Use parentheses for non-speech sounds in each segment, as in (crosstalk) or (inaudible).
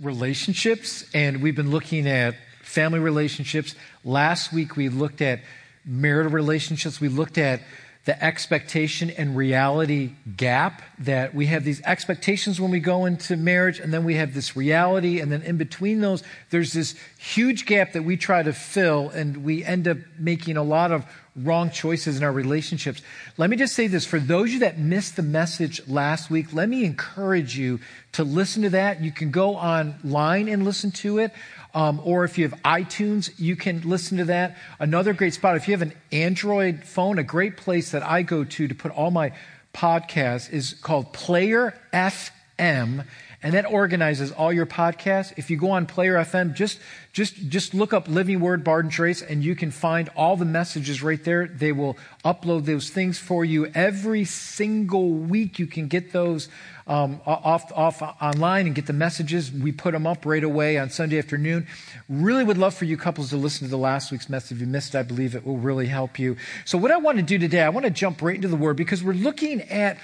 relationships, and we've been looking at family relationships. Last week, we looked at marital relationships. We looked at the expectation and reality gap that we have these expectations when we go into marriage, and then we have this reality, and then in between those, there's this huge gap that we try to fill, and we end up making a lot of wrong choices in our relationships. Let me just say this for those of you that missed the message last week, let me encourage you to listen to that. You can go online and listen to it. Um, or if you have iTunes, you can listen to that. Another great spot, if you have an Android phone, a great place that I go to to put all my podcasts is called Player FM and that organizes all your podcasts. If you go on Player FM, just just just look up Living Word Barden Trace, and you can find all the messages right there. They will upload those things for you every single week. You can get those um, off off online and get the messages. We put them up right away on Sunday afternoon. Really would love for you couples to listen to the last week's message. If you missed, I believe it will really help you. So what I want to do today, I want to jump right into the Word because we're looking at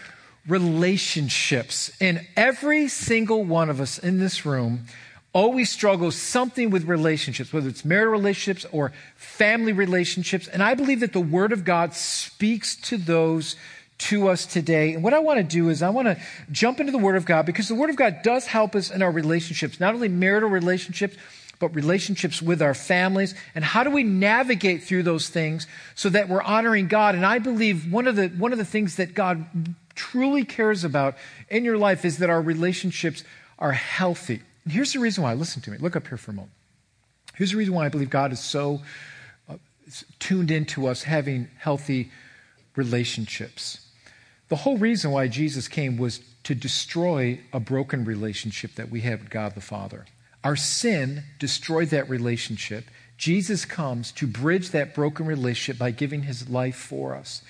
relationships. And every single one of us in this room always struggles something with relationships, whether it's marital relationships or family relationships. And I believe that the Word of God speaks to those to us today. And what I want to do is I want to jump into the Word of God because the Word of God does help us in our relationships, not only marital relationships, but relationships with our families. And how do we navigate through those things so that we're honoring God? And I believe one of the, one of the things that God truly cares about in your life is that our relationships are healthy. And here's the reason why. Listen to me. Look up here for a moment. Here's the reason why I believe God is so uh, tuned into us having healthy relationships. The whole reason why Jesus came was to destroy a broken relationship that we have with God the Father. Our sin destroyed that relationship. Jesus comes to bridge that broken relationship by giving his life for us.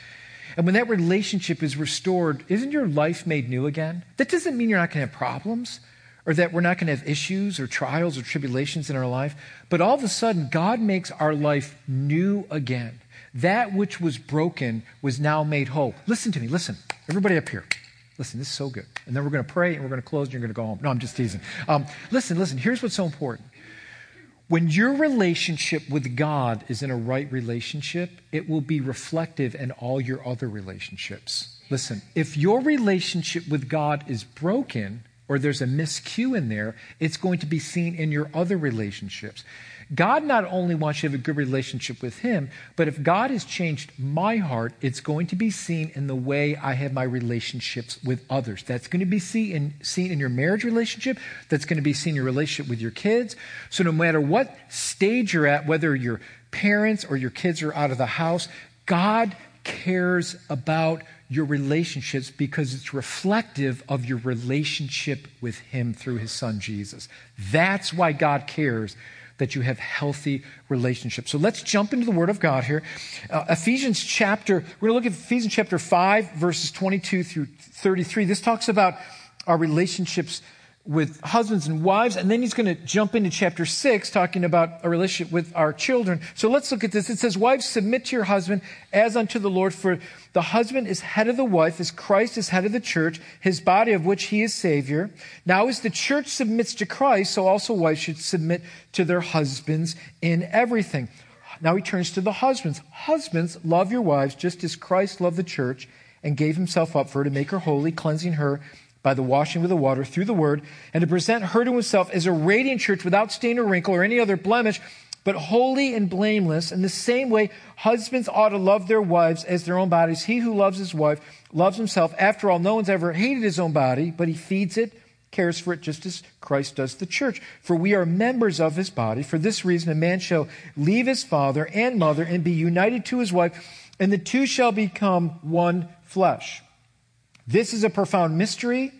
And when that relationship is restored, isn't your life made new again? That doesn't mean you're not going to have problems or that we're not going to have issues or trials or tribulations in our life. But all of a sudden, God makes our life new again. That which was broken was now made whole. Listen to me. Listen. Everybody up here. Listen, this is so good. And then we're going to pray and we're going to close and you're going to go home. No, I'm just teasing. Um, listen, listen. Here's what's so important. When your relationship with God is in a right relationship, it will be reflective in all your other relationships. Listen, if your relationship with God is broken or there's a miscue in there, it's going to be seen in your other relationships. God not only wants you to have a good relationship with Him, but if God has changed my heart, it's going to be seen in the way I have my relationships with others. That's going to be seen in, seen in your marriage relationship. That's going to be seen in your relationship with your kids. So no matter what stage you're at, whether your parents or your kids are out of the house, God cares about your relationships because it's reflective of your relationship with Him through His Son Jesus. That's why God cares that you have healthy relationships. So let's jump into the Word of God here. Uh, Ephesians chapter, we're going to look at Ephesians chapter 5, verses 22 through 33. This talks about our relationships with husbands and wives, and then he's going to jump into chapter 6, talking about a relationship with our children. So let's look at this. It says, Wives, submit to your husband as unto the Lord, for the husband is head of the wife, as Christ is head of the church, his body of which he is Savior. Now, as the church submits to Christ, so also wives should submit to their husbands in everything. Now he turns to the husbands. Husbands, love your wives just as Christ loved the church and gave himself up for her to make her holy, cleansing her by the washing with the water through the word, and to present her to himself as a radiant church without stain or wrinkle or any other blemish, but holy and blameless. In the same way, husbands ought to love their wives as their own bodies. He who loves his wife loves himself. After all, no one's ever hated his own body, but he feeds it, cares for it, just as Christ does the church. For we are members of his body. For this reason, a man shall leave his father and mother and be united to his wife, and the two shall become one flesh. This is a profound mystery,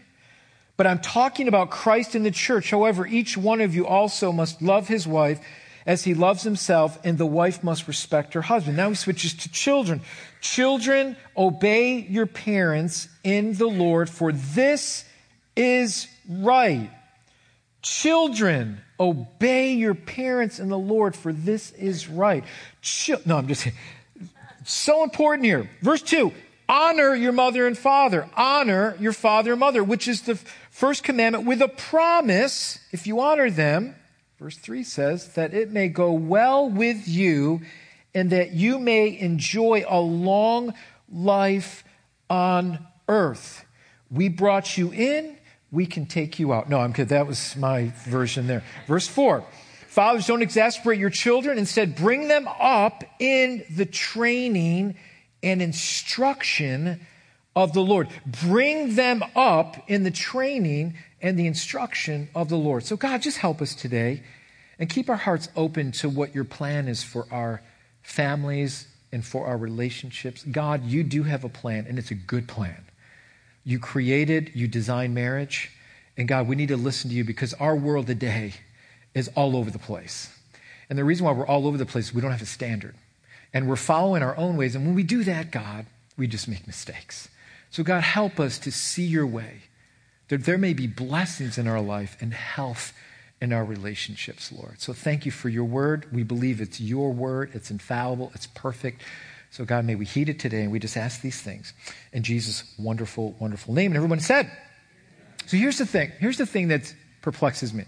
but I'm talking about Christ in the church. However, each one of you also must love his wife as he loves himself, and the wife must respect her husband. Now he switches to children. Children, obey your parents in the Lord, for this is right. Children, obey your parents in the Lord, for this is right. no, I'm just (laughs) saying. So important here. Verse 2 honor your mother and father. Honor your father and mother, which is the first commandment with a promise, if you honor them, verse 3 says, that it may go well with you and that you may enjoy a long life on earth. We brought you in, we can take you out. No, I'm kidding. That was my version there. Verse 4 Fathers, don't exasperate your children. Instead, bring them up in the training and instruction of the Lord. Bring them up in the training and the instruction of the Lord. So, God, just help us today and keep our hearts open to what your plan is for our families and for our relationships. God, you do have a plan, and it's a good plan. You created, you designed marriage. And God, we need to listen to you because our world today is all over the place. And the reason why we're all over the place is we don't have a standard. And we're following our own ways. And when we do that, God, we just make mistakes. So, God, help us to see your way. That there may be blessings in our life and health in our relationships, Lord. So, thank you for your word. We believe it's your word, it's infallible, it's perfect. So, God, may we heed it today. And we just ask these things in Jesus' wonderful, wonderful name. And everyone said, so here's the thing. Here's the thing that perplexes me.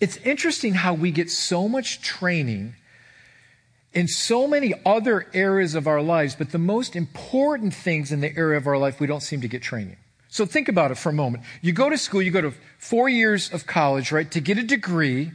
It's interesting how we get so much training in so many other areas of our lives, but the most important things in the area of our life, we don't seem to get training. So think about it for a moment. You go to school, you go to four years of college, right, to get a degree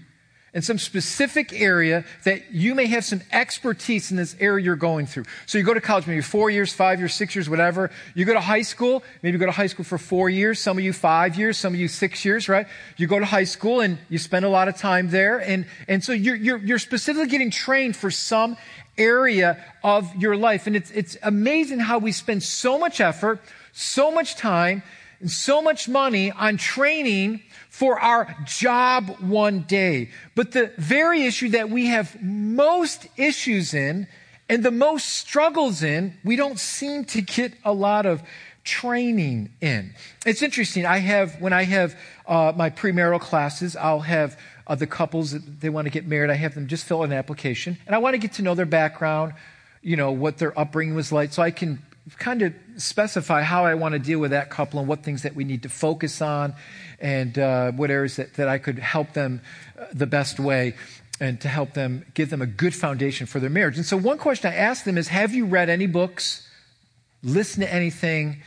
in some specific area that you may have some expertise in this area you're going through. So you go to college, maybe four years, five years, six years, whatever. You go to high school, maybe you go to high school for four years, some of you five years, some of you six years, right? You go to high school and you spend a lot of time there. And, and so you're, you're, you're specifically getting trained for some area of your life. And it's, it's amazing how we spend so much effort, so much time, and so much money on training for our job one day. But the very issue that we have most issues in and the most struggles in, we don't seem to get a lot of training in. It's interesting. I have, when I have uh, my premarital classes, I'll have uh, the couples that they want to get married, I have them just fill an application. And I want to get to know their background, you know, what their upbringing was like, so I can kind of specify how I want to deal with that couple and what things that we need to focus on and uh, what areas that, that I could help them uh, the best way and to help them give them a good foundation for their marriage. And so, one question I ask them is Have you read any books, listened to anything,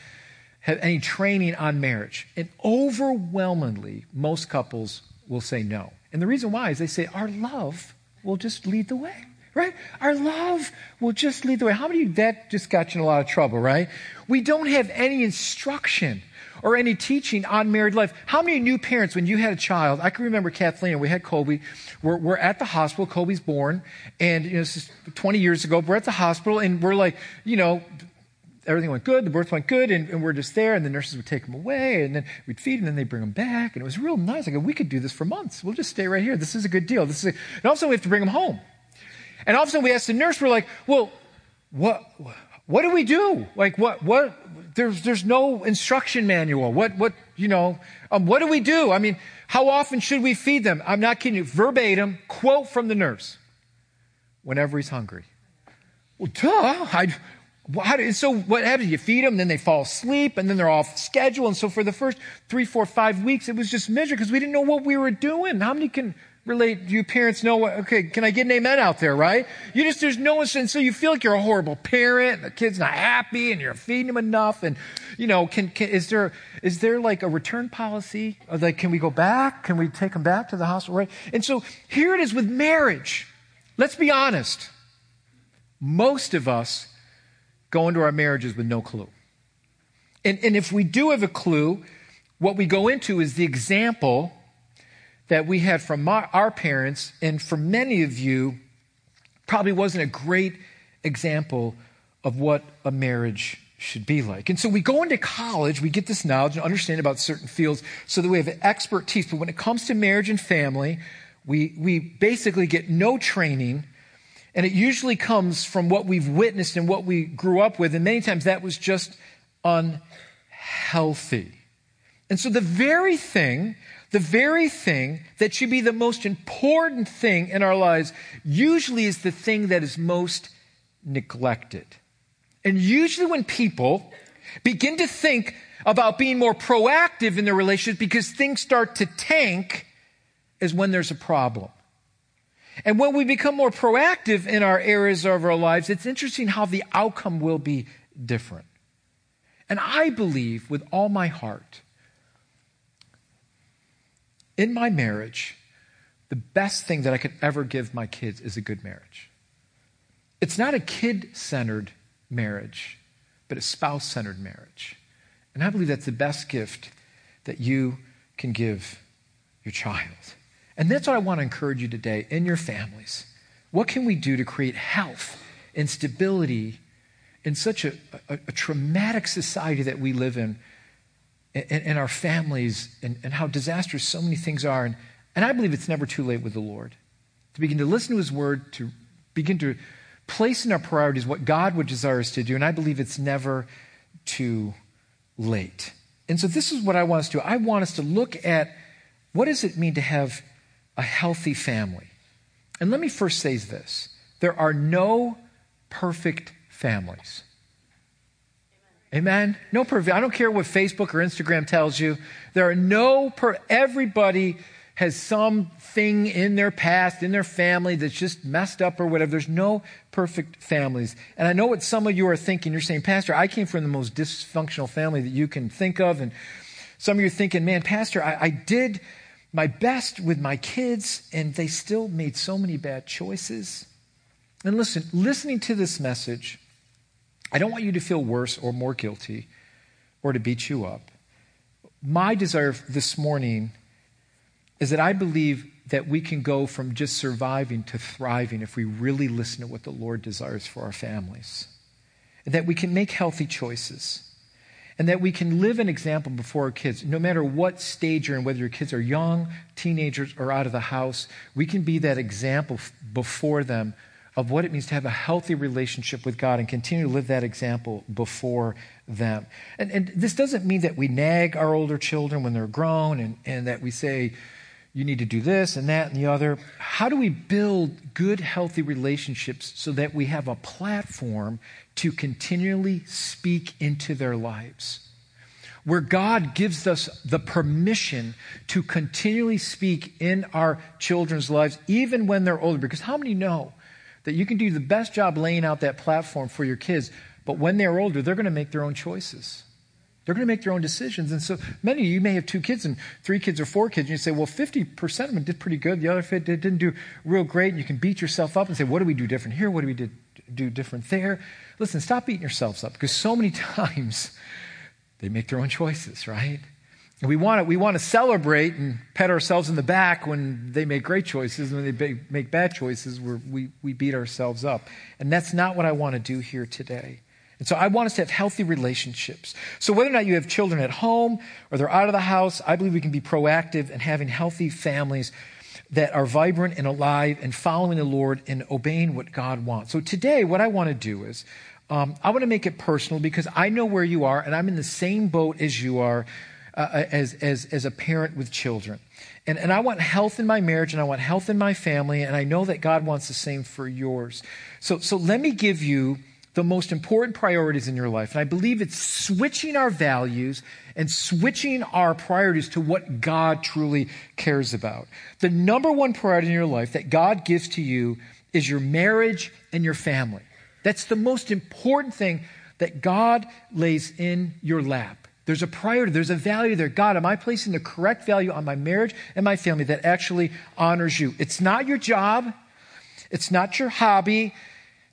have any training on marriage? And overwhelmingly, most couples will say no. And the reason why is they say, Our love will just lead the way right? Our love will just lead the way. How many that just got you in a lot of trouble, right? We don't have any instruction or any teaching on married life. How many new parents, when you had a child, I can remember Kathleen and we had Kobe, we're, we're at the hospital, Kobe's born, and you know, this is 20 years ago, we're at the hospital and we're like, you know, everything went good, the birth went good, and, and, we're just there, and the nurses would take him away, and then we'd feed and then they'd bring him back, and it was real nice. Like, we could do this for months. We'll just stay right here. This is a good deal. This is a, and all of a sudden we have to bring him home. And all of a sudden we ask the nurse, we're like, well, what, what do we do? Like, what, what, there's, there's no instruction manual. What, what, you know, um, what do we do? I mean, how often should we feed them? I'm not kidding you. Verbatim, quote from the nurse. Whenever he's hungry. Well, duh. I, do, so what happens? You feed them, then they fall asleep, and then they're off schedule. And so for the first three, four, five weeks, it was just misery because we didn't know what we were doing. How many can relate, you parents know what, okay, can I get an amen out there, right? You just, there's no one, and so you feel like you're a horrible parent, and the kid's not happy, and you're feeding him enough, and, you know, can, can is there, is there like a return policy? Or like, can we go back? Can we take them back to the hospital, right? And so here it is with marriage. Let's be honest. Most of us go into our marriages with no clue. And, and if we do have a clue, what we go into is the example that we had from our parents, and for many of you, probably wasn't a great example of what a marriage should be like. And so we go into college, we get this knowledge and understanding about certain fields so that we have expertise. But when it comes to marriage and family, we, we basically get no training. And it usually comes from what we've witnessed and what we grew up with. And many times that was just unhealthy. And so the very thing the very thing that should be the most important thing in our lives usually is the thing that is most neglected. And usually when people begin to think about being more proactive in their relationships because things start to tank is when there's a problem. And when we become more proactive in our areas of our lives, it's interesting how the outcome will be different. And I believe with all my heart, in my marriage, the best thing that I could ever give my kids is a good marriage. It's not a kid centered marriage, but a spouse centered marriage. And I believe that's the best gift that you can give your child. And that's what I want to encourage you today in your families. What can we do to create health and stability in such a, a, a traumatic society that we live in, in, our families, and, and, how disastrous so many things are? And, and I believe it's never too late with the Lord to begin to listen to His word, to begin to place in our priorities what God would desire us to do. And I believe it's never too late. And so this is what I want us to do. I want us to look at what does it mean to have a healthy family. And let me first say this. There are no perfect families. Amen. No. I don't care what Facebook or Instagram tells you. There are no per everybody has something in their past, in their family that's just messed up or whatever. There's no perfect families. And I know what some of you are thinking. You're saying, Pastor, I came from the most dysfunctional family that you can think of. And some of you are thinking, man, Pastor, I, I did my best with my kids and they still made so many bad choices. And listen, listening to this message, I don't want you to feel worse or more guilty or to beat you up. My desire this morning is that I believe that we can go from just surviving to thriving if we really listen to what the Lord desires for our families. And that we can make healthy choices. And that we can live an example before our kids, no matter what stage you're in, whether your kids are young, teenagers, or out of the house, we can be that example before them of what it means to have a healthy relationship with God and continue to live that example before them. And, and this doesn't mean that we nag our older children when they're grown and, and that we say, you need to do this and that and the other. How do we build good, healthy relationships so that we have a platform to continually speak into their lives? Where God gives us the permission to continually speak in our children's lives, even when they're older. Because how many know that you can do the best job laying out that platform for your kids, but when they're older, they're going to make their own choices? They're going to make their own decisions. And so many of you may have two kids and three kids or four kids, and you say, well, 50% of them did pretty good. The other 50 didn't do real great. And you can beat yourself up and say, what do we do different here? What do we do, do different there? Listen, stop beating yourselves up because so many (laughs) times they make their own choices, right? We want to, we want to celebrate and pat ourselves in the back when they make great choices. And when they make bad choices, we we, beat ourselves up. And that's not what I want to do here today. And so I want us to have healthy relationships. So whether or not you have children at home or they're out of the house, I believe we can be proactive in having healthy families that are vibrant and alive and following the Lord and obeying what God wants. So today, what I want to do is, um, I want to make it personal because I know where you are and I'm in the same boat as you are uh, as, as, as a parent with children. And, and I want health in my marriage and I want health in my family, and I know that God wants the same for yours. So, so let me give you the most important priorities in your life. And I believe it's switching our values and switching our priorities to what God truly cares about. The number one priority in your life that God gives to you is your marriage and your family. That's the most important thing that God lays in your lap. There's a priority, there's a value there. God, am I placing the correct value on my marriage and my family that actually honors you? It's not your job, it's not your hobby,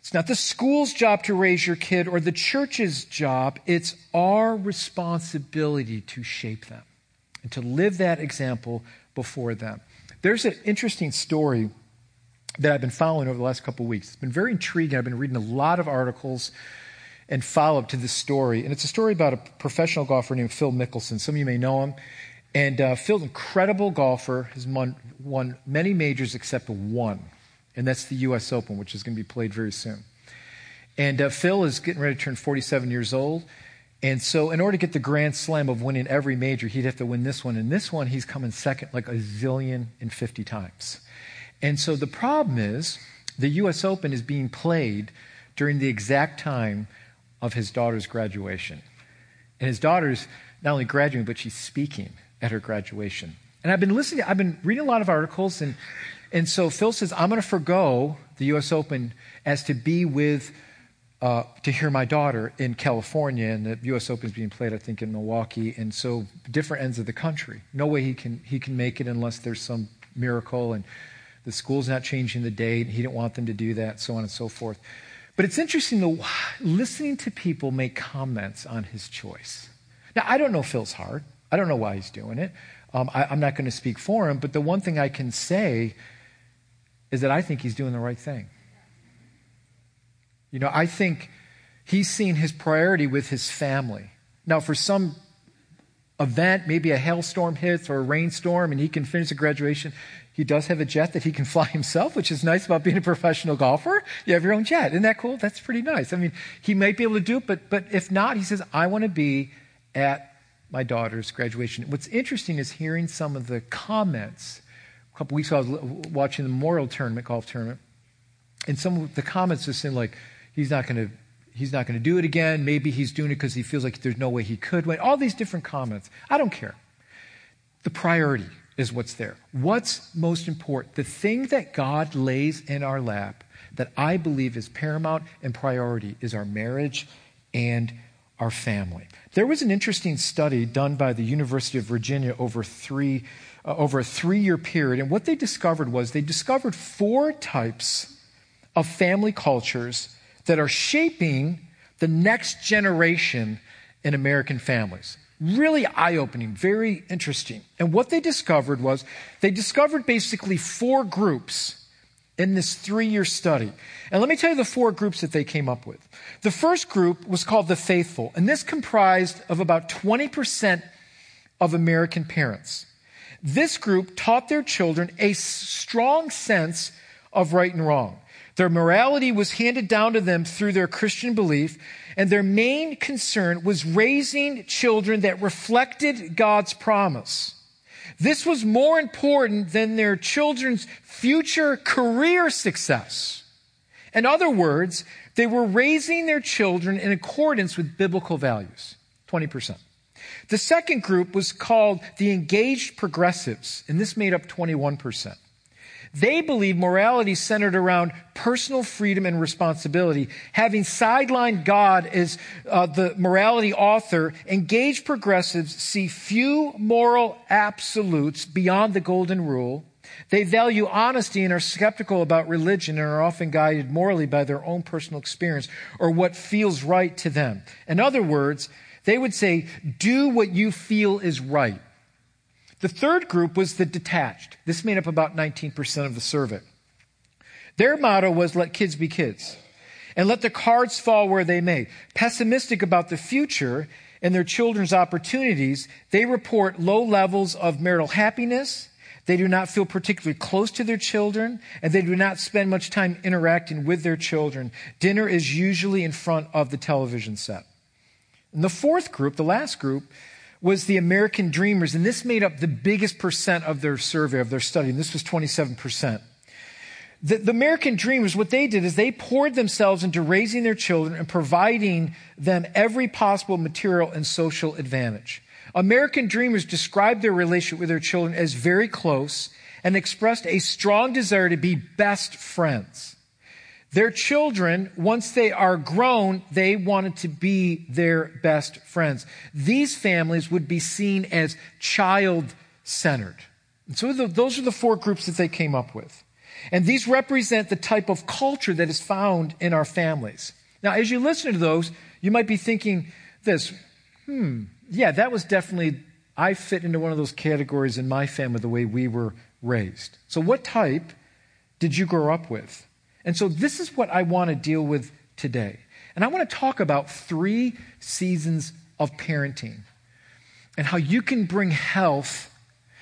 it's not the school's job to raise your kid or the church's job. It's our responsibility to shape them and to live that example before them. There's an interesting story that I've been following over the last couple of weeks. It's been very intriguing. I've been reading a lot of articles and follow up to this story. And it's a story about a professional golfer named Phil Mickelson. Some of you may know him. And uh, Phil's an incredible golfer, has won, won many majors except one and that's the U.S. Open, which is going to be played very soon. And uh, Phil is getting ready to turn 47 years old. And so, in order to get the grand slam of winning every major, he'd have to win this one. And this one, he's coming second like a zillion and 50 times. And so, the problem is the U.S. Open is being played during the exact time of his daughter's graduation. And his daughter's not only graduating, but she's speaking at her graduation. And I've been listening, I've been reading a lot of articles, and, and so Phil says, I'm going to forego the U.S. Open as to be with, uh, to hear my daughter in California, and the U.S. Open is being played, I think, in Milwaukee, and so different ends of the country. No way he can, he can make it unless there's some miracle, and the school's not changing the date, he didn't want them to do that, so on and so forth. But it's interesting, though, listening to people make comments on his choice. Now, I don't know Phil's heart. I don't know why he's doing it. Um, I, I'm not going to speak for him, but the one thing I can say is that I think he's doing the right thing. You know, I think he's seen his priority with his family. Now, for some event, maybe a hailstorm hits or a rainstorm, and he can finish the graduation, he does have a jet that he can (laughs) fly himself, which is nice about being a professional golfer. You have your own jet. Isn't that cool? That's pretty nice. I mean, he might be able to do it, but, but if not, he says, I want to be at my daughter's graduation. What's interesting is hearing some of the comments. A couple weeks ago, I was watching the Memorial Tournament, golf tournament, and some of the comments just saying, like, he's not going to he's not going to do it again. Maybe he's doing it because he feels like there's no way he could win. All these different comments. I don't care. The priority is what's there. What's most important? The thing that God lays in our lap that I believe is paramount and priority is our marriage and our family. There was an interesting study done by the University of Virginia over three uh, over a three-year period, and what they discovered was they discovered four types of family cultures that are shaping the next generation in American families. Really eye opening, very interesting. And what they discovered was they discovered basically four groups in this three year study. And let me tell you the four groups that they came up with. The first group was called the faithful, and this comprised of about 20% of American parents. This group taught their children a strong sense of right and wrong. Their morality was handed down to them through their Christian belief, and their main concern was raising children that reflected God's promise. This was more important than their children's future career success. In other words, they were raising their children in accordance with biblical values. 20%. The second group was called the engaged progressives, and this made up 21%. They believe morality centered around personal freedom and responsibility. Having sidelined God as uh, the morality author, engaged progressives see few moral absolutes beyond the golden rule. They value honesty and are skeptical about religion and are often guided morally by their own personal experience or what feels right to them. In other words, they would say, do what you feel is right. The third group was the detached. This made up about 19% of the survey. Their motto was let kids be kids and let the cards fall where they may. Pessimistic about the future and their children's opportunities, they report low levels of marital happiness. They do not feel particularly close to their children, and they do not spend much time interacting with their children. Dinner is usually in front of the television set. And the fourth group, the last group, was the American Dreamers, and this made up the biggest percent of their survey, of their study, and this was 27%. The, the, American Dreamers, what they did is they poured themselves into raising their children and providing them every possible material and social advantage. American Dreamers described their relationship with their children as very close and expressed a strong desire to be best friends. Their children, once they are grown, they wanted to be their best friends. These families would be seen as child centered. So the, those are the four groups that they came up with. And these represent the type of culture that is found in our families. Now, as you listen to those, you might be thinking this, hmm, yeah, that was definitely, I fit into one of those categories in my family the way we were raised. So, what type did you grow up with? And so this is what I want to deal with today. And I want to talk about three seasons of parenting and how you can bring health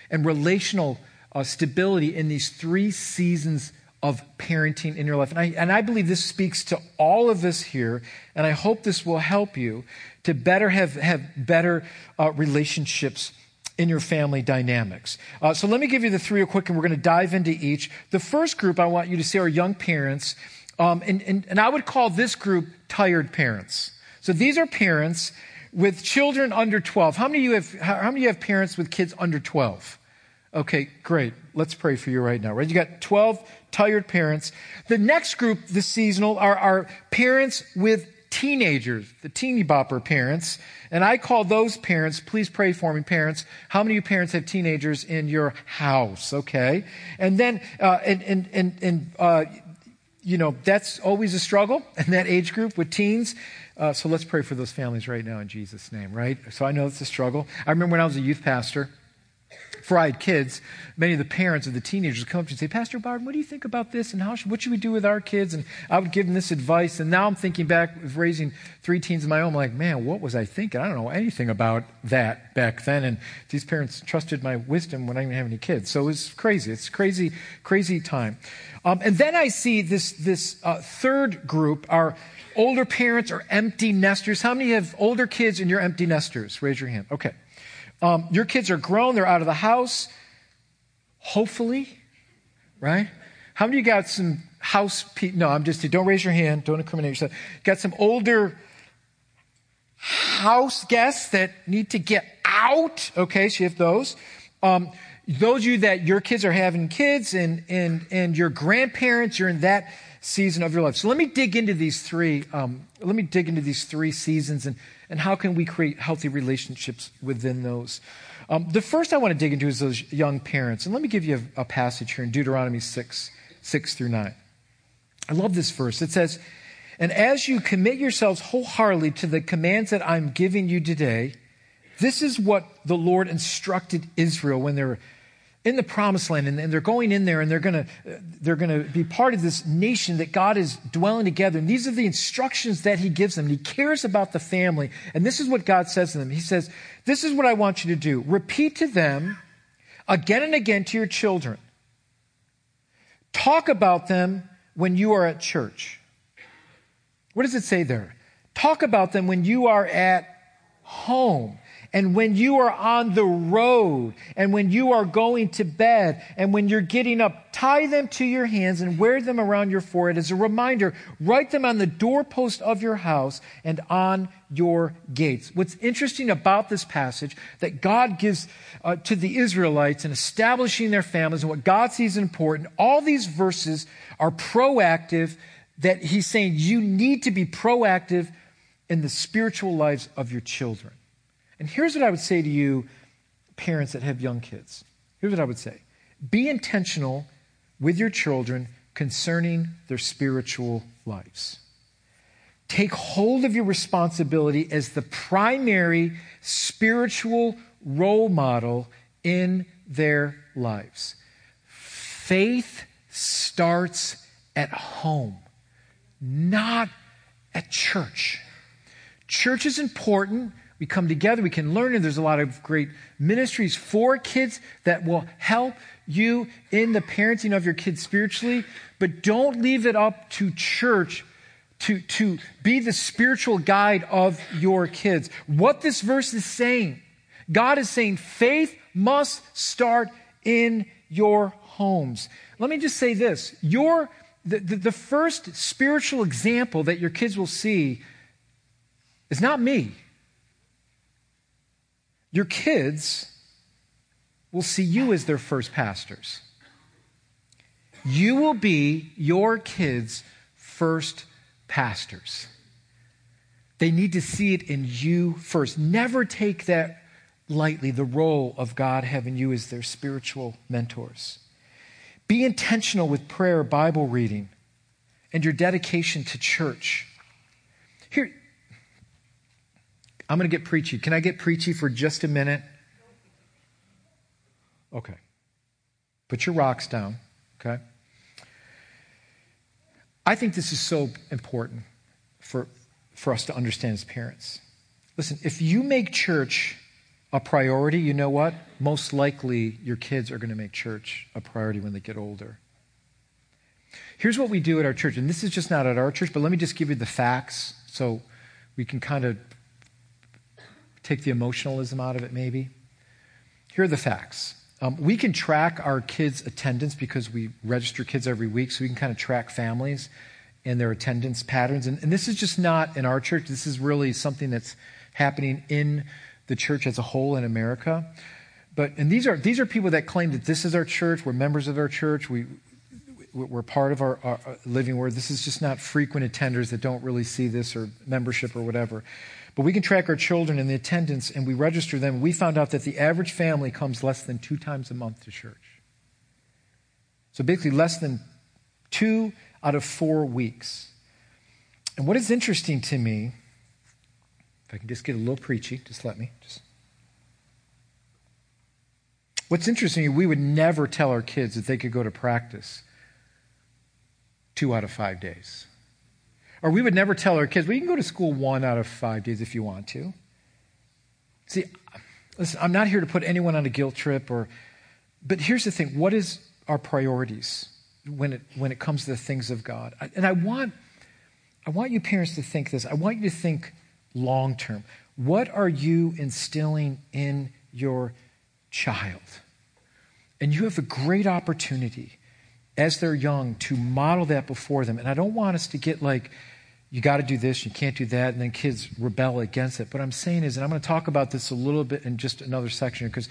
and relational uh, stability in these three seasons of parenting in your life. And I, and I believe this speaks to all of us here, and I hope this will help you to better have, have better uh, relationships in your family dynamics. Uh, so let me give you the three real quick, and we're going to dive into each. The first group I want you to see are young parents, um, and, and, and I would call this group tired parents. So these are parents with children under 12. How many of you have, how many of you have parents with kids under 12? Okay, great. Let's pray for you right now, right? You got 12 tired parents. The next group, the seasonal, are, are parents with teenagers, the teeny bopper parents. And I call those parents, please pray for me, parents. How many of you parents have teenagers in your house? Okay. And then, uh, and, and, and, and uh, you know, that's always a struggle (laughs) in that age group with teens. Uh, so let's pray for those families right now in Jesus' name, right? So I know it's a struggle. I remember when I was a youth pastor, before I had kids, many of the parents of the teenagers would come up to me and say, Pastor Barton, what do you think about this? And how should, what should we do with our kids? And I would give them this advice. And now I'm thinking back of raising three teens of my own. I'm like, man, what was I thinking? I don't know anything about that back then. And these parents trusted my wisdom when I didn't have any kids. So it was crazy. It's crazy, crazy time. Um, and then I see this, this uh, third group are older parents or empty nesters. How many have older kids and you're empty nesters? Raise your hand. Okay. Um, your kids are grown, they're out of the house, hopefully, right? How many of you got some house people? No, I'm just, don't raise your hand, don't incriminate yourself. Got some older house guests that need to get out. Okay, so you have those. Um, those of you that your kids are having kids and, and, and your grandparents, you're in that season of your life. So let me dig into these three, um, let me dig into these three seasons and and how can we create healthy relationships within those? Um, the first I want to dig into is those young parents. And let me give you a, a passage here in Deuteronomy 6, 6 through 9. I love this verse. It says, And as you commit yourselves wholeheartedly to the commands that I'm giving you today, this is what the Lord instructed Israel when they were in the promised land and, they're going in there and they're going to they're going to be part of this nation that god is dwelling together. And these are the instructions that he gives them. He cares about the family and this is what god says to them. He says this is what i want you to do. Repeat to them again and again to your children. Talk about them when you are at church. What does it say there? Talk about them when you are at home and when you are on the road and when you are going to bed and when you're getting up, tie them to your hands and wear them around your forehead as a reminder. Write them on the doorpost of your house and on your gates. What's interesting about this passage that God gives uh, to the Israelites in establishing their families and what God sees important, all these verses are proactive that he's saying you need to be proactive in the spiritual lives of your children. And here's what I would say to you, parents that have young kids. Here's what I would say be intentional with your children concerning their spiritual lives. Take hold of your responsibility as the primary spiritual role model in their lives. Faith starts at home, not at church. Church is important we come together, we can learn, and there's a lot of great ministries for kids that will help you in the parenting of your kids spiritually. But don't leave it up to church to, to be the spiritual guide of your kids. What this verse is saying, God is saying faith must start in your homes. Let me just say this your, the, the, the first spiritual example that your kids will see is not me. Your kids will see you as their first pastors. You will be your kids' first pastors. They need to see it in you first. Never take that lightly, the role of God having you as their spiritual mentors. Be intentional with prayer, Bible reading, and your dedication to church. Here, I'm going to get preachy. Can I get preachy for just a minute? Okay. Put your rocks down, okay? I think this is so important for, for us to understand as parents. Listen, if you make church a priority, you know what? Most likely your kids are going to make church a priority when they get older. Here's what we do at our church, and this is just not at our church, but let me just give you the facts so we can kind of take the emotionalism out of it, maybe. Here are the facts. Um, we can track our kids' attendance because we register kids every week, so we can kind of track families. and their attendance patterns. And, and this is just not in our church, this is really something that's happening in the church as a whole in America. But and these are these are people that claim that this is our church. We're members of our church. We we're part of our, our, living word. This is just not frequent attenders that don't really see this or membership or whatever. But we can track our children and the attendance and we register them. We found out that the average family comes less than two times a month to church. So basically, less than two out of four weeks. And what is interesting to me, if I can just get a little preachy, just let me. Just. What's interesting, we would never tell our kids that they could go to practice two out of five days. Or we would never tell our kids, well, you can go to school one out of five days if you want to. See, listen, I'm not here to put anyone on a guilt trip or, but here's the thing what is our priorities when it, when it comes to the things of God? And I want, I want you parents to think this. I want you to think long term. What are you instilling in your child? And you have a great opportunity as they're young to model that before them. And I don't want us to get like, you got to do this, you can't do that, and then kids rebel against it. What I'm saying is, and I'm going to talk about this a little bit in just another section because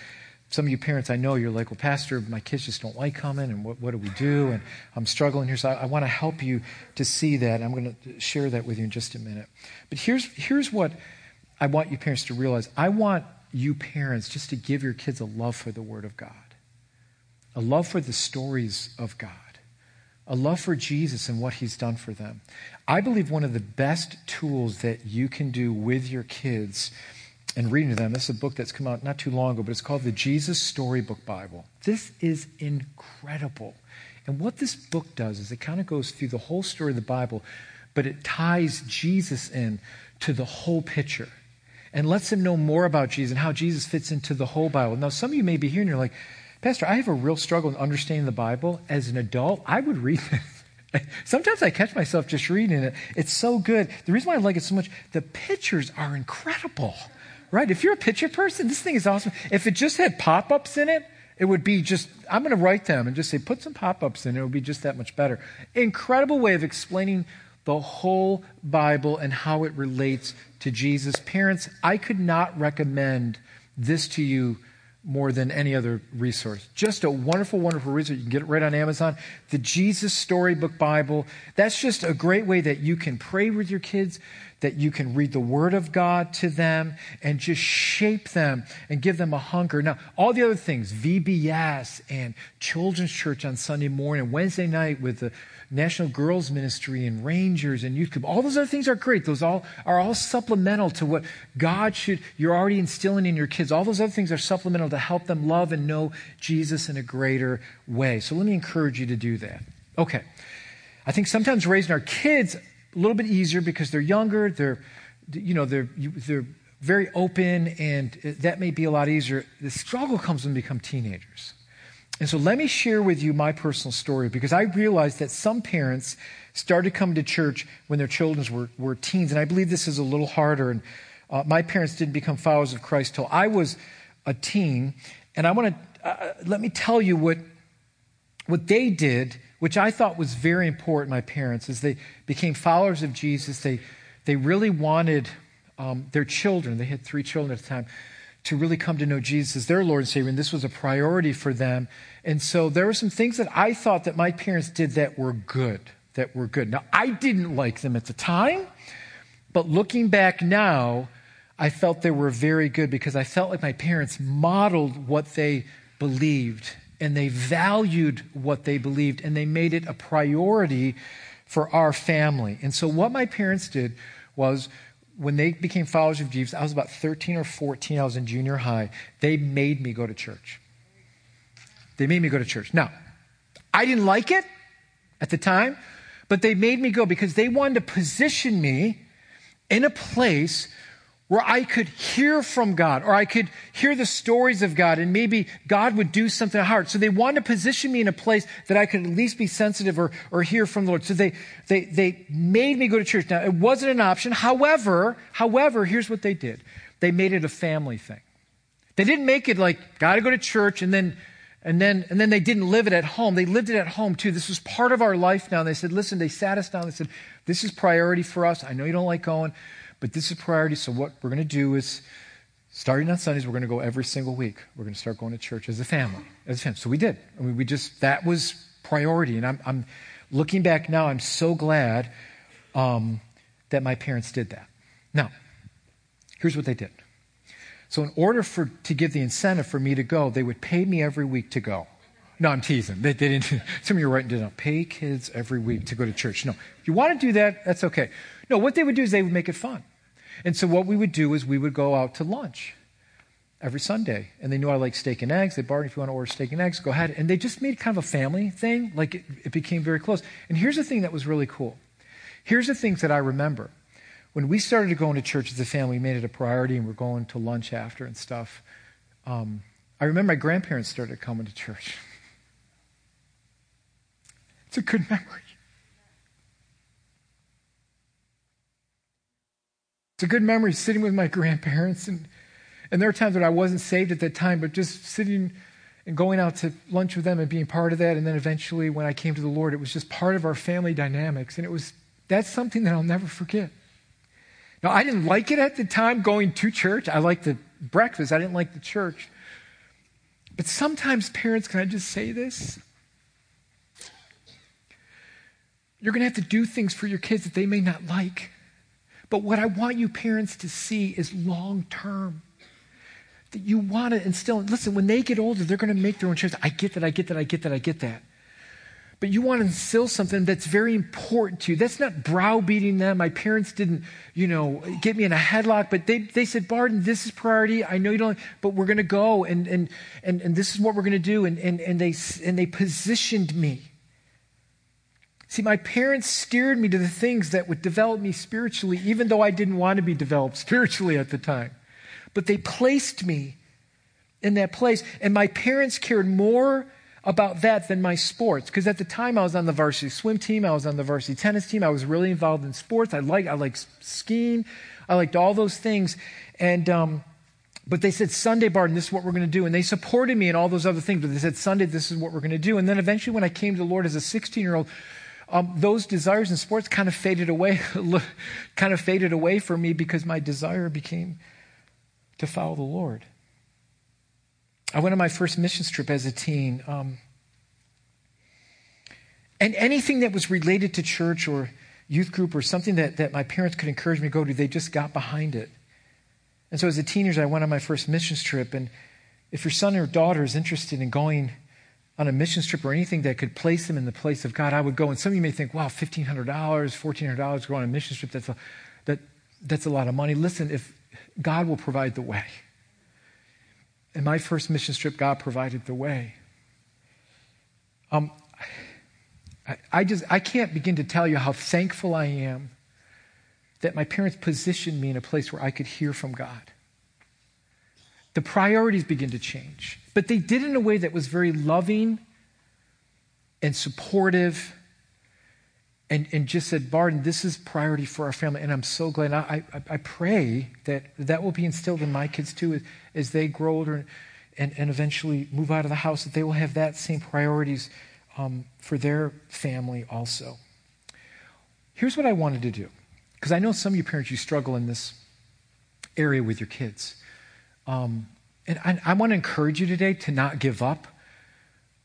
some of you parents I know, you're like, well, Pastor, my kids just don't like coming, and what, what do we do? And I'm struggling here. So I, I want to help you to see that. I'm going to share that with you in just a minute. But here's, here's what I want you parents to realize I want you parents just to give your kids a love for the Word of God a love for the stories of God, a love for Jesus and what he's done for them. I believe one of the best tools that you can do with your kids and reading to them, this is a book that's come out not too long ago, but it's called the Jesus Storybook Bible. This is incredible. And what this book does is it kind of goes through the whole story of the Bible, but it ties Jesus in to the whole picture and lets them know more about Jesus and how Jesus fits into the whole Bible. Now, some of you may be here and you're like, Pastor, I have a real struggle in understanding the Bible. As an adult, I would read this. (laughs) Sometimes I catch myself just reading it. It's so good. The reason why I like it so much, the pictures are incredible, right? If you're a picture person, this thing is awesome. If it just had pop ups in it, it would be just, I'm going to write them and just say, put some pop ups in it. It would be just that much better. Incredible way of explaining the whole Bible and how it relates to Jesus. Parents, I could not recommend this to you more than any other resource. Just a wonderful, wonderful resource. You can get it right on Amazon. The Jesus Storybook Bible. That's just a great way that you can pray with your kids, that you can read the Word of God to them, and just shape them and give them a hunger. Now, all the other things, VBS and Children's Church on Sunday morning, and Wednesday night with the National Girls Ministry and Rangers and Youth Club. All those other things are great. Those all are all supplemental to what God should, you're already instilling in your kids. All those other things are supplemental to help them love and know Jesus in a greater way. So let me encourage you to do that. Okay. I think sometimes raising our kids a little bit easier because they're younger, they're, you know, they're, they're very open, and that may be a lot easier. The struggle comes when they become teenagers. And so let me share with you my personal story because I realized that some parents started coming to church when their children were, were teens. And I believe this is a little harder. And uh, my parents didn't become followers of Christ till I was a teen. And I want to uh, uh, let me tell you what, what they did, which I thought was very important, my parents, is they became followers of Jesus. They, they really wanted um, their children, they had three children at the time, to really come to know Jesus as their Lord and Savior, and this was a priority for them. And so there were some things that I thought that my parents did that were good, that were good. Now, I didn't like them at the time, but looking back now, I felt they were very good because I felt like my parents modeled what they believed and they valued what they believed and they made it a priority for our family. And so what my parents did was when they became followers of Jesus, I was about 13 or 14, I was in junior high, they made me go to church. They made me go to church. Now, I didn't like it at the time, but they made me go because they wanted to position me in a place where I could hear from God or I could hear the stories of God and maybe God would do something in heart. So they wanted to position me in a place that I could at least be sensitive or, or hear from the Lord. So they, they, they made me go to church. Now, it wasn't an option. However, however, here's what they did. They made it a family thing. They didn't make it like, gotta go to church and then And then, and then they didn't live it at home. They lived it at home too. This was part of our life now. And they said, listen, they sat us down. They said, this is priority for us. I know you don't like going, but this is priority. So what we're going to do is, starting on Sundays, we're going to go every single week. We're going to start going to church as a family. As a family. So we did. I mean, we just, that was priority. And I'm, I'm looking back now, I'm so glad um, that my parents did that. Now, here's what they did. So, in order for, to give the incentive for me to go, they would pay me every week to go. No, I'm teasing. They, they didn't. (laughs) Some of you are writing down, pay kids every week to go to church. No, if you want to do that, that's okay. No, what they would do is they would make it fun. And so what we would do is we would go out to lunch every Sunday. And they knew I like steak and eggs. They bargained if you want to order steak and eggs, go ahead. And they just made kind of a family thing. Like it, it became very close. And here's the thing that was really cool. Here's the things that I remember when we started going to church as a family, we made it a priority and we're going to lunch after and stuff. Um, I remember my grandparents started coming to church. (laughs) It's a good memory. It's a good memory sitting with my grandparents. And, and there are times when I wasn't saved at that time, but just sitting and going out to lunch with them and being part of that. And then eventually, when I came to the Lord, it was just part of our family dynamics. And it was, that's something that I'll never forget. Now, I didn't like it at the time going to church. I liked the breakfast, I didn't like the church. But sometimes, parents, can I just say this? You're going to have to do things for your kids that they may not like. But what I want you parents to see is long term. That you want to instill. Listen, when they get older, they're going to make their own choices. I get that, I get that, I get that, I get that but you want to instill something that's very important to you. That's not browbeating them. My parents didn't, you know, get me in a headlock, but they, they said, Barden, this is priority. I know you don't, but we're going to go and, and, and, and this is what we're going to do. And, and, and, they, and they positioned me. See, my parents steered me to the things that would develop me spiritually, even though I didn't want to be developed spiritually at the time. But they placed me in that place. And my parents cared more about that than my sports. Because at the time I was on the varsity swim team, I was on the varsity tennis team, I was really involved in sports. I like I like skiing, I liked all those things, and um, but they said Sunday, Barton, this is what we're going to do, and they supported me in all those other things. But they said Sunday, this is what we're going to do, and then eventually, when I came to the Lord as a 16 year old. Um, those desires in sports kind of faded away, (laughs) kind of faded away for me because my desire became to follow the Lord. I went on my first missions trip as a teen. Um, and anything that was related to church or youth group or something that, that my parents could encourage me to go to, they just got behind it. And so as a teenager, I went on my first missions trip. And if your son or daughter is interested in going on a mission trip or anything that could place them in the place of God, I would go. And some of you may think, wow, $1,500, $1,400 to go on a mission trip, that's a, that, that's a lot of money. Listen, if God will provide the way. In my first mission trip, God provided the way. Um, I, I just I can't begin to tell you how thankful I am that my parents positioned me in a place where I could hear from God. The priorities begin to change, but they did it in a way that was very loving and supportive and, and just said, Barden, this is priority for our family. And I'm so glad. I, I, I pray that that will be instilled in my kids too as, as they grow older and, and eventually move out of the house, that they will have that same priorities um, for their family also. Here's what I wanted to do, because I know some of you parents, you struggle in this area with your kids. Um, and I, I want to encourage you today to not give up.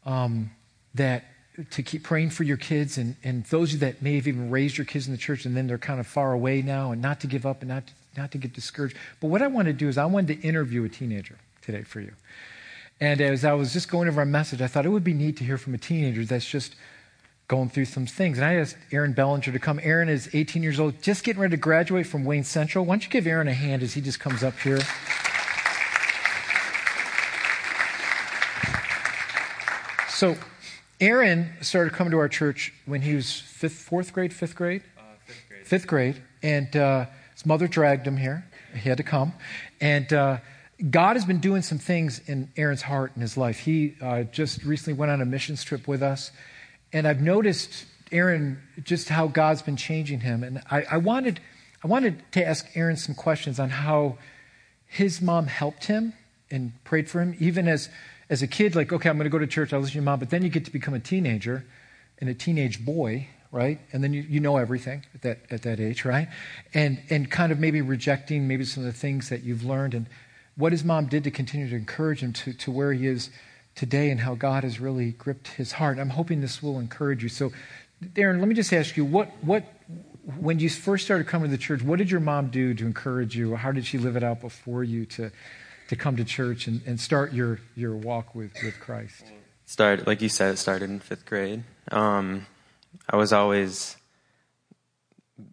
Um, that to keep praying for your kids and, and those that may have even raised your kids in the church and then they're kind of far away now and not to give up and not to, not to get discouraged. But what I want to do is I wanted to interview a teenager today for you. And as I was just going over our message, I thought it would be neat to hear from a teenager that's just going through some things. And I asked Aaron Bellinger to come. Aaron is 18 years old, just getting ready to graduate from Wayne Central. Why don't you give Aaron a hand as he just comes up here? So, Aaron started coming to our church when he was fifth, fourth grade, fifth grade? Uh, fifth grade. Fifth grade. And uh, his mother dragged him here. He had to come. And uh, God has been doing some things in Aaron's heart in his life. He uh, just recently went on a missions trip with us. And I've noticed, Aaron, just how God's been changing him. And I, I wanted, I wanted to ask Aaron some questions on how his mom helped him and prayed for him, even as as a kid, like, okay, I'm going to go to church, I'll listen to your mom, but then you get to become a teenager and a teenage boy, right? And then you, you know everything at that, at that age, right? And, and kind of maybe rejecting maybe some of the things that you've learned and what his mom did to continue to encourage him to, to where he is today and how God has really gripped his heart. I'm hoping this will encourage you. So, Aaron, let me just ask you, what, what, when you first started coming to the church, what did your mom do to encourage you? How did she live it out before you to, to come to church and, and start your, your walk with, with Christ? Started, like you said, it started in fifth grade. Um, I was always,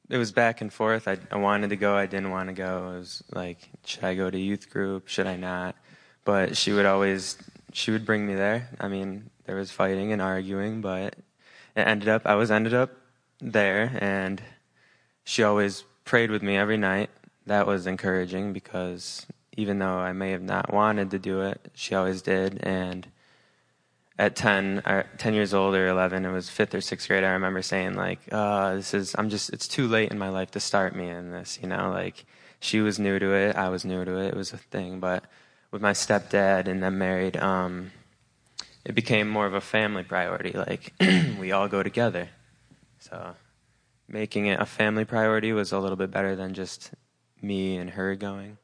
it was back and forth. I, I wanted to go, I didn't want to go. It was like, should I go to youth group? Should I not? But she would always, she would bring me there. I mean, there was fighting and arguing, but it ended up, I was ended up there and she always prayed with me every night. That was encouraging because even though I may have not wanted to do it, she always did. And at 10, or uh, 10 years old or 11, it was fifth or sixth grade, I remember saying, like, uh, this is, I'm just, it's too late in my life to start me in this, you know, like, she was new to it, I was new to it, it was a thing. But with my stepdad and them married, um, it became more of a family priority. Like, (clears throat) we all go together. So, making it a family priority was a little bit better than just me and her going.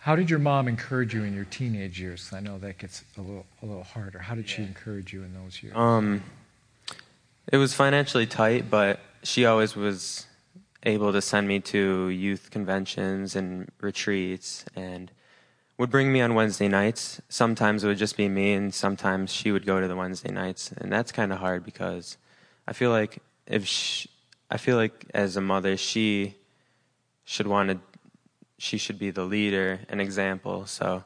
How did your mom encourage you in your teenage years? I know that gets a little a little harder. How did she encourage you in those years? Um, it was financially tight, but she always was able to send me to youth conventions and retreats and would bring me on Wednesday nights. Sometimes it would just be me, and sometimes she would go to the Wednesday nights, and that's kind of hard because I feel like if she, I feel like as a mother, she should want to she should be the leader and example. So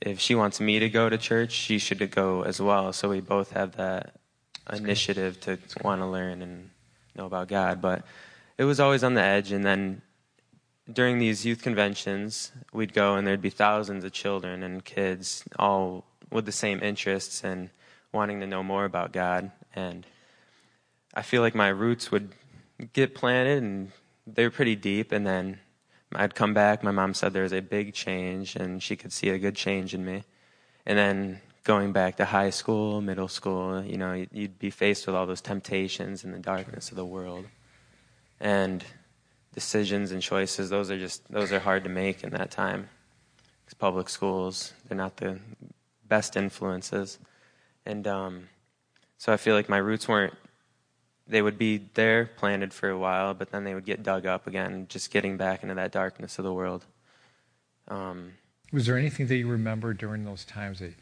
if she wants me to go to church, she should go as well. So we both have that initiative to want to learn and know about God. But it was always on the edge. And then during these youth conventions, we'd go and there'd be thousands of children and kids all with the same interests and wanting to know more about God. And I feel like my roots would get planted and they were pretty deep. And then I'd come back. My mom said there was a big change, and she could see a good change in me. And then going back to high school, middle school, you know, you'd be faced with all those temptations and the darkness of the world, and decisions and choices. Those are just those are hard to make in that time. Because public schools, they're not the best influences, and um, so I feel like my roots weren't they would be there planted for a while, but then they would get dug up again, just getting back into that darkness of the world. Um, was there anything that you remember during those times that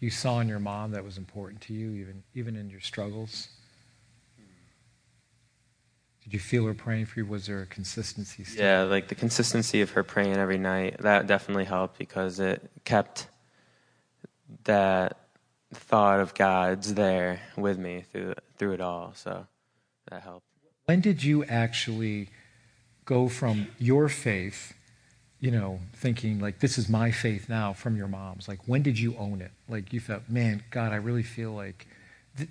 you saw in your mom that was important to you, even even in your struggles? Did you feel her praying for you? Was there a consistency? Still? Yeah, like the consistency of her praying every night. That definitely helped because it kept that thought of God's there with me through through it all. So that helped. When did you actually go from your faith, you know, thinking like this is my faith now from your mom's? Like when did you own it? Like you felt, man, God, I really feel like, th-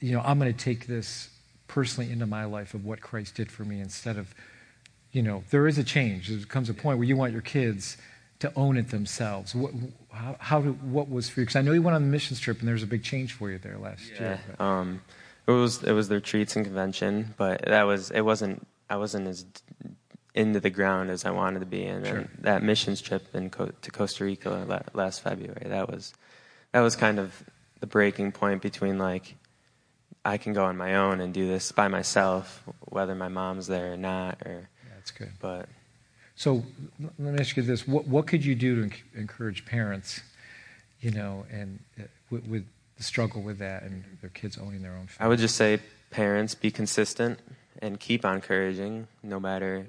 you know, I'm going to take this personally into my life of what Christ did for me instead of, you know, there is a change. There comes a point where you want your kids to own it themselves. What, how, how do, what was for you? Because I know you went on the mission trip and there was a big change for you there last yeah. year. Um, it was it was the retreats and convention, but that was it wasn't I wasn't as into the ground as I wanted to be. And sure. that missions trip in Co- to Costa Rica last February, that was that was kind of the breaking point between like I can go on my own and do this by myself, whether my mom's there or not. Or that's good. But so let me ask you this: what what could you do to encourage parents, you know, and uh, with, with the struggle with that and their kids owning their own family? I would just say parents be consistent and keep encouraging no matter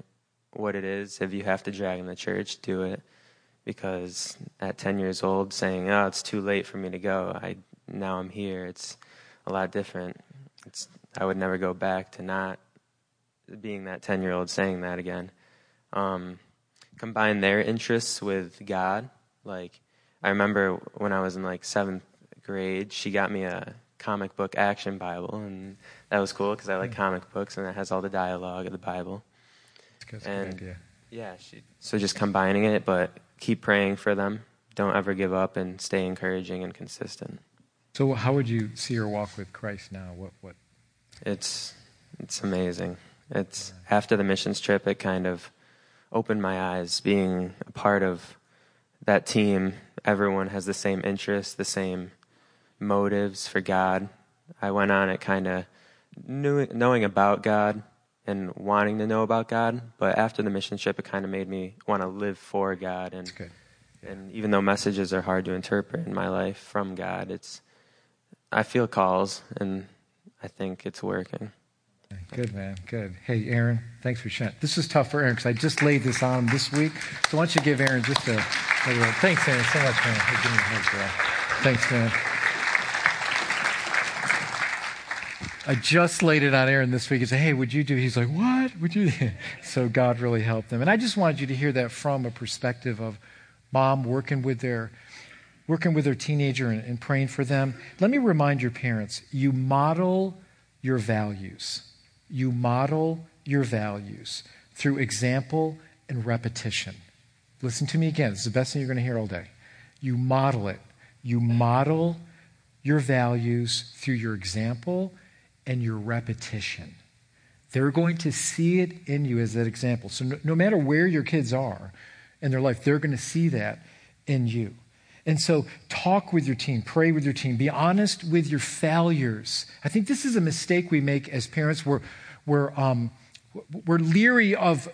what it is. If you have to drag them to church, do it. Because at 10 years old, saying, oh, it's too late for me to go, I now I'm here, it's a lot different. It's, I would never go back to not being that 10 year old saying that again. Um, combine their interests with God. Like, I remember when I was in like seventh grade, she got me a comic book action Bible, and that was cool because I like hmm. comic books, and it has all the dialogue of the Bible. That's, and, Yeah, she, so just combining it, but keep praying for them don't ever give up and stay encouraging and consistent. So, how would you see your walk with Christ now? What, what? It's, it's amazing. It's after the missions trip, it kind of opened my eyes being a part of that team. Everyone has the same interests, the same motives for God. I went on it kind of knowing about God and wanting to know about God, but after the mission trip, it kind of made me want to live for God. And and even though messages are hard to interpret in my life from God, it's I feel calls, and I think it's working. Good, man. Good. Hey, Aaron, thanks for sharing. This is tough for Aaron because I just laid this on him this week. So why don't you give Aaron just a, a thanks, Aaron, so much, man. Hey, give me a hug, Thanks, man. I just laid it on Aaron this week and said, Hey, would you do? He's like, What? Would you? (laughs) So God really helped them. And I just wanted you to hear that from a perspective of mom working with their working with their teenager and, and praying for them. Let me remind your parents, you model your values. You model your values through example and repetition. Listen to me again. Is the best thing you're going to hear all day. You model it. You model your values through your example and your repetition. They're going to see it in you as that example. So, no, no matter where your kids are in their life, they're going to see that in you. And so, talk with your team, pray with your team, be honest with your failures. I think this is a mistake we make as parents. We're, we're, um, we're leery of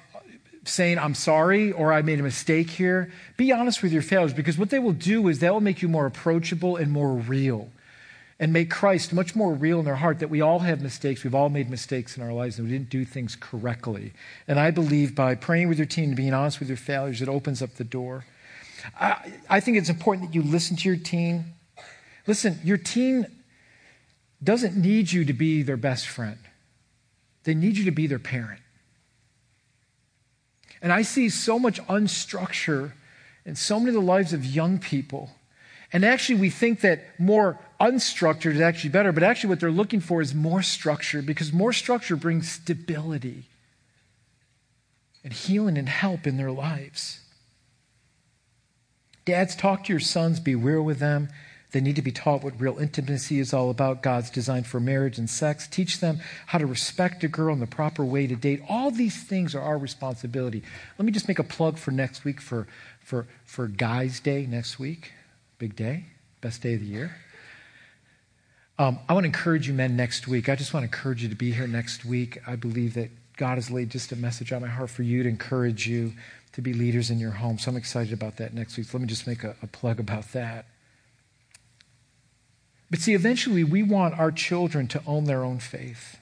saying, I'm sorry, or I made a mistake here. Be honest with your failures because what they will do is that will make you more approachable and more real and make Christ much more real in their heart that we all have mistakes. We've all made mistakes in our lives and we didn't do things correctly. And I believe by praying with your team and being honest with your failures, it opens up the door. I, I think it's important that you listen to your teen. Listen, your teen doesn't need you to be their best friend, they need you to be their parent. And I see so much unstructure in so many of the lives of young people. And actually, we think that more unstructured is actually better, but actually, what they're looking for is more structure because more structure brings stability and healing and help in their lives. Dads, talk to your sons, be real with them. They need to be taught what real intimacy is all about, God's design for marriage and sex. Teach them how to respect a girl in the proper way to date. All these things are our responsibility. Let me just make a plug for next week for, for, for Guys' Day next week. Big day, best day of the year. Um, I want to encourage you, men, next week. I just want to encourage you to be here next week. I believe that God has laid just a message on my heart for you to encourage you to be leaders in your home. So I'm excited about that next week. So let me just make a, a plug about that. But see, eventually we want our children to own their own faith.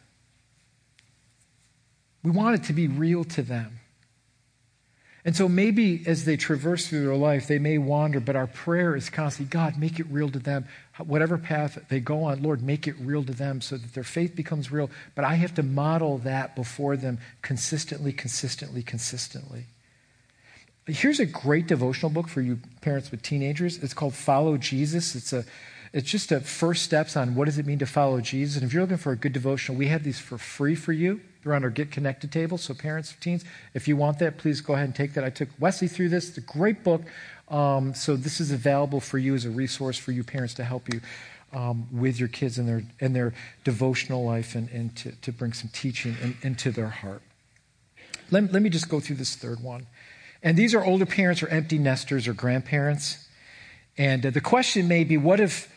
We want it to be real to them. And so maybe as they traverse through their life, they may wander, but our prayer is constantly God, make it real to them. Whatever path they go on, Lord, make it real to them so that their faith becomes real. But I have to model that before them consistently, consistently, consistently. Here's a great devotional book for you parents with teenagers. It's called Follow Jesus. It's a it's just a first steps on what does it mean to follow Jesus. And if you're looking for a good devotional, we have these for free for you. They're on our Get Connected table. So parents of teens, if you want that, please go ahead and take that. I took Wesley through this. It's a great book. Um, so this is available for you as a resource for you parents to help you um, with your kids and their and their devotional life and, and to, to bring some teaching in, into their heart. Let, let me just go through this third one. And these are older parents or empty nesters or grandparents. And uh, the question may be what if,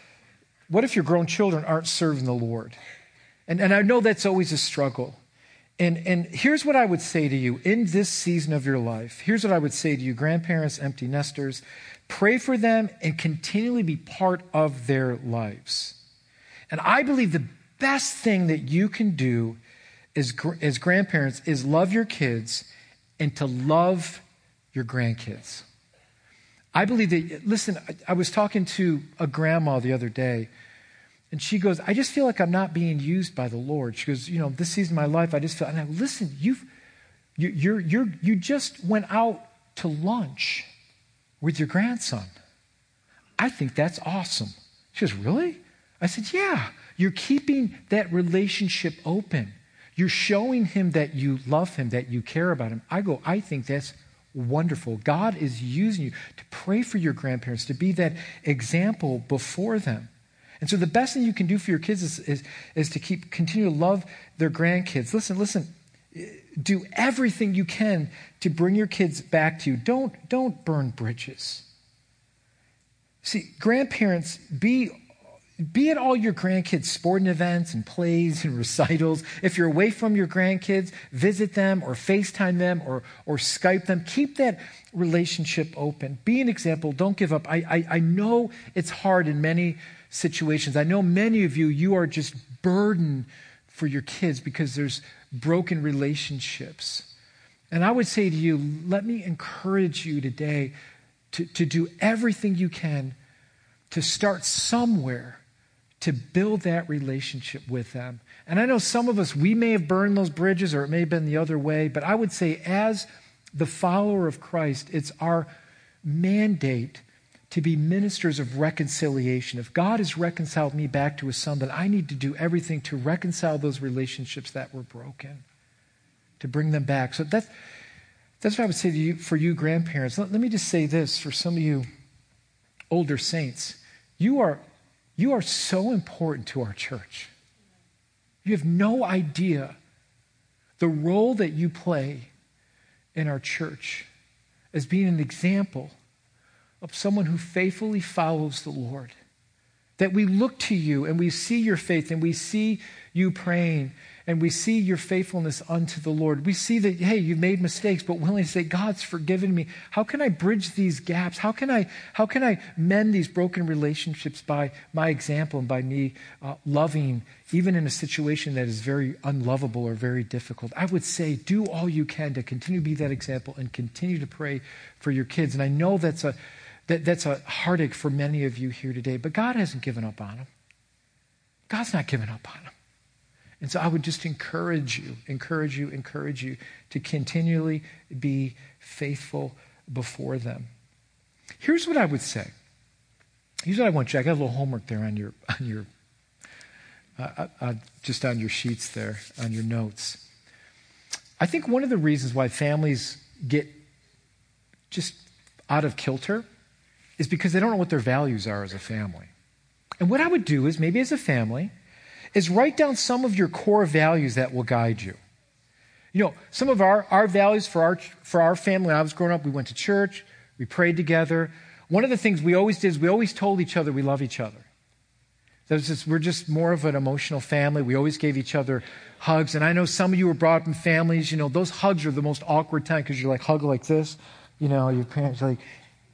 what if your grown children aren't serving the Lord? And, and I know that's always a struggle. And, and here's what I would say to you in this season of your life. Here's what I would say to you, grandparents, empty nesters. Pray for them and continually be part of their lives. And I believe the best thing that you can do as, as grandparents is love your kids and to love your grandkids. I believe that, listen, I, I was talking to a grandma the other day, and she goes, I just feel like I'm not being used by the Lord. She goes, You know, this season of my life, I just feel, and I listen, you've, you, you're, you're, you just went out to lunch with your grandson. I think that's awesome. She goes, Really? I said, Yeah. You're keeping that relationship open. You're showing him that you love him, that you care about him. I go, I think that's wonderful. God is using you to pray for your grandparents, to be that example before them. And so the best thing you can do for your kids is, is, is to keep continue to love their grandkids. Listen, listen, do everything you can to bring your kids back to you. Don't, don't burn bridges. See, grandparents, be be at all your grandkids' sporting events and plays and (laughs) recitals. If you're away from your grandkids, visit them or FaceTime them or, or Skype them. Keep that relationship open. Be an example. Don't give up. I, I, I know it's hard in many situations. I know many of you, you are just burdened for your kids because there's broken relationships. And I would say to you, let me encourage you today to, to do everything you can to start somewhere to build that relationship with them. And I know some of us, we may have burned those bridges or it may have been the other way, but I would say, as the follower of Christ, it's our mandate to be ministers of reconciliation. If God has reconciled me back to his son, then I need to do everything to reconcile those relationships that were broken, to bring them back. So that's, that's what I would say to you for you grandparents. Let, let me just say this for some of you older saints. You are you are so important to our church. You have no idea the role that you play in our church as being an example of someone who faithfully follows the Lord. That we look to you and we see your faith and we see you praying and we see your faithfulness unto the Lord. We see that, hey, you've made mistakes, but willing to say, God's forgiven me. How can I bridge these gaps? How can I, how can I mend these broken relationships by my example and by me uh, loving, even in a situation that is very unlovable or very difficult? I would say, do all you can to continue to be that example and continue to pray for your kids. And I know that's a, that, that's a heartache for many of you here today, but God hasn't given up on them. God's not given up on them. And so I would just encourage you, encourage you, encourage you to continually be faithful before them. Here's what I would say. Here's what I want you. I got a little homework there on your on your uh, uh, uh, just on your sheets there on your notes. I think one of the reasons why families get just out of kilter is because they don't know what their values are as a family. And what I would do is maybe as a family, is write down some of your core values that will guide you. You know, some of our, our values for our, for our family, when I was growing up, we went to church, we prayed together. One of the things we always did is we always told each other we love each other. Just, we're just more of an emotional family. We always gave each other hugs. And I know some of you were brought up in families, you know, those hugs are the most awkward time because you're like, hug like this. You know, your parents are like,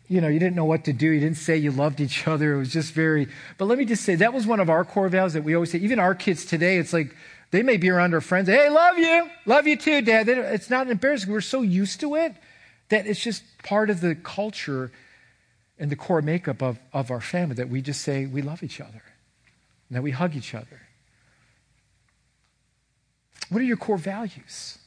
you know, you didn't know what to do. You didn't say you loved each other. It was just very, but let me just say, that was one of our core values that we always say. Even our kids today, it's like, they may be around their friends. Hey, love you. Love you too, Dad. It's not embarrassing. We're so used to it that it's just part of the culture and the core makeup of, of our family that we just say we love each other and that we hug each other. What are your core values?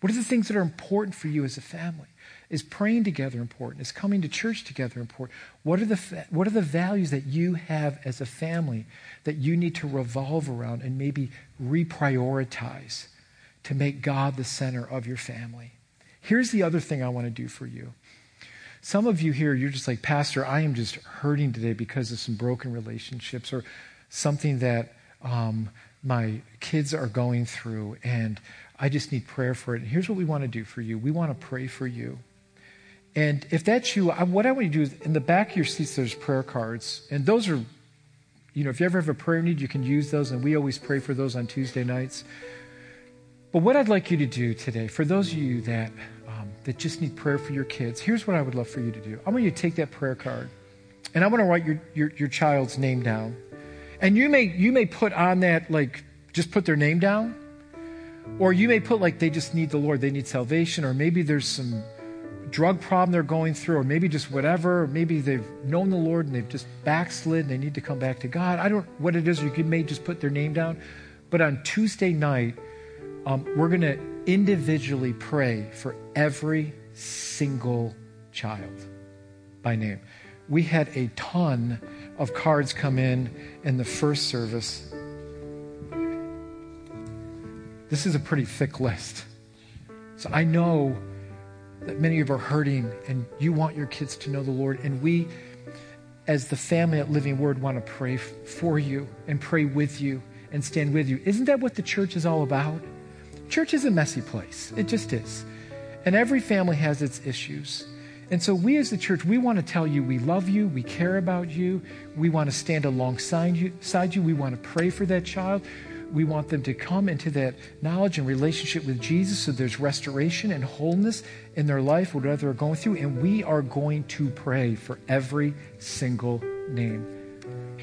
What are the things that are important for you as a family? Is praying together important? Is coming to church together important? What are, the, what are the values that you have as a family that you need to revolve around and maybe reprioritize to make God the center of your family? Here's the other thing I want to do for you. Some of you here, you're just like, Pastor, I am just hurting today because of some broken relationships or something that um, my kids are going through, and I just need prayer for it. And here's what we want to do for you we want to pray for you. And if that's you, what I want you to do is in the back of your seats, there's prayer cards. And those are, you know, if you ever have a prayer need, you can use those. And we always pray for those on Tuesday nights. But what I'd like you to do today, for those of you that, um, that just need prayer for your kids, here's what I would love for you to do. I want you to take that prayer card and I want to write your, your, your child's name down. And you may, you may put on that, like, just put their name down. Or you may put, like, they just need the Lord, they need salvation. Or maybe there's some drug problem they're going through, or maybe just whatever. Maybe they've known the Lord and they've just backslid and they need to come back to God. I don't what it is. You may just put their name down. But on Tuesday night, um, we're going to individually pray for every single child by name. We had a ton of cards come in in the first service. This is a pretty thick list. So I know that many of are hurting and you want your kids to know the Lord. And we, as the family at Living Word, want to pray for you and pray with you and stand with you. Isn't that what the church is all about? Church is a messy place. It just is. And every family has its issues. And so, we as the church, we want to tell you we love you, we care about you, we want to stand alongside you, side you, we want to pray for that child. We want them to come into that knowledge and relationship with Jesus so there's restoration and wholeness in their life, whatever they're going through. And we are going to pray for every single name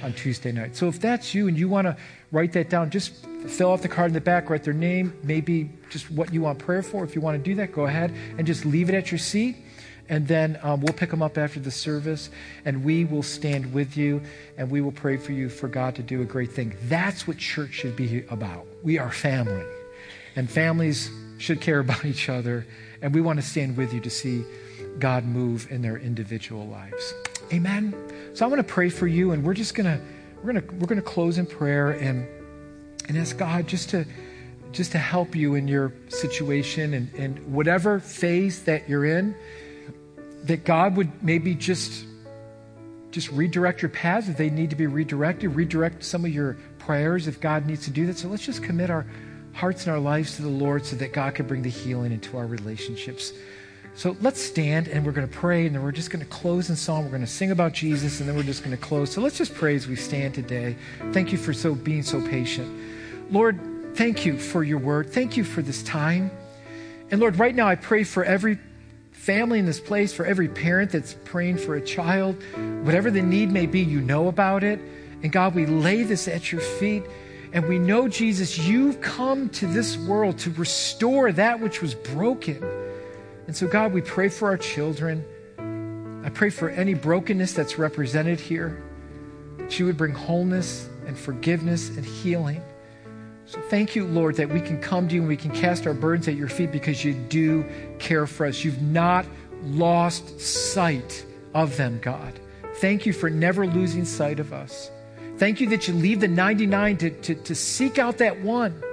on Tuesday night. So if that's you and you want to write that down, just fill out the card in the back, write their name, maybe just what you want prayer for. If you want to do that, go ahead and just leave it at your seat and then um, we'll pick them up after the service, and we will stand with you, and we will pray for you for God to do a great thing. That's what church should be about. We are family, and families should care (laughs) about each other, and we want to stand with you to see God move in their individual lives. Amen. So I want to pray for you, and we're just gonna we're gonna we're gonna close in prayer and and ask God just to just to help you in your situation and, and whatever phase that you're in that God would maybe just just redirect your paths if they need to be redirected, redirect some of your prayers if God needs to do that. So let's just commit our hearts and our lives to the Lord so that God can bring the healing into our relationships. So let's stand and we're going to pray and then we're just going to close in song. We're going to sing about Jesus and then we're just going to close. So let's just pray as we stand today. Thank you for so being so patient. Lord, thank you for your word. Thank you for this time. And Lord, right now I pray for every family in this place, for every parent that's praying for a child, whatever the need may be, you know about it. And God, we lay this at your feet. And we know, Jesus, you've come to this world to restore that which was broken. And so, God, we pray for our children. I pray for any brokenness that's represented here, that you would bring wholeness and forgiveness and healing. So thank you, Lord, that we can come to you and we can cast our burdens at your feet because you do care for us. You've not lost sight of them, God. Thank you for never losing sight of us. Thank you that you leave the 99 to, to, to seek out that one.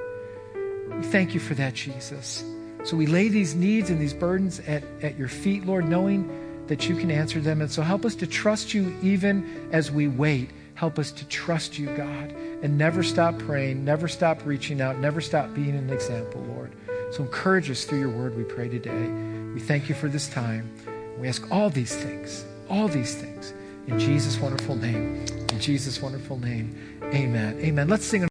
We thank you for that, Jesus. So we lay these needs and these burdens at, at your feet, Lord, knowing that you can answer them. And so help us to trust you even as we wait. Help us to trust you, God and never stop praying, never stop reaching out, never stop being an example, Lord. So encourage us through your word, we pray today. We thank you for this time. We ask all these things, all these things, in Jesus' wonderful name. In Jesus' wonderful name, amen. Amen. Let's sing.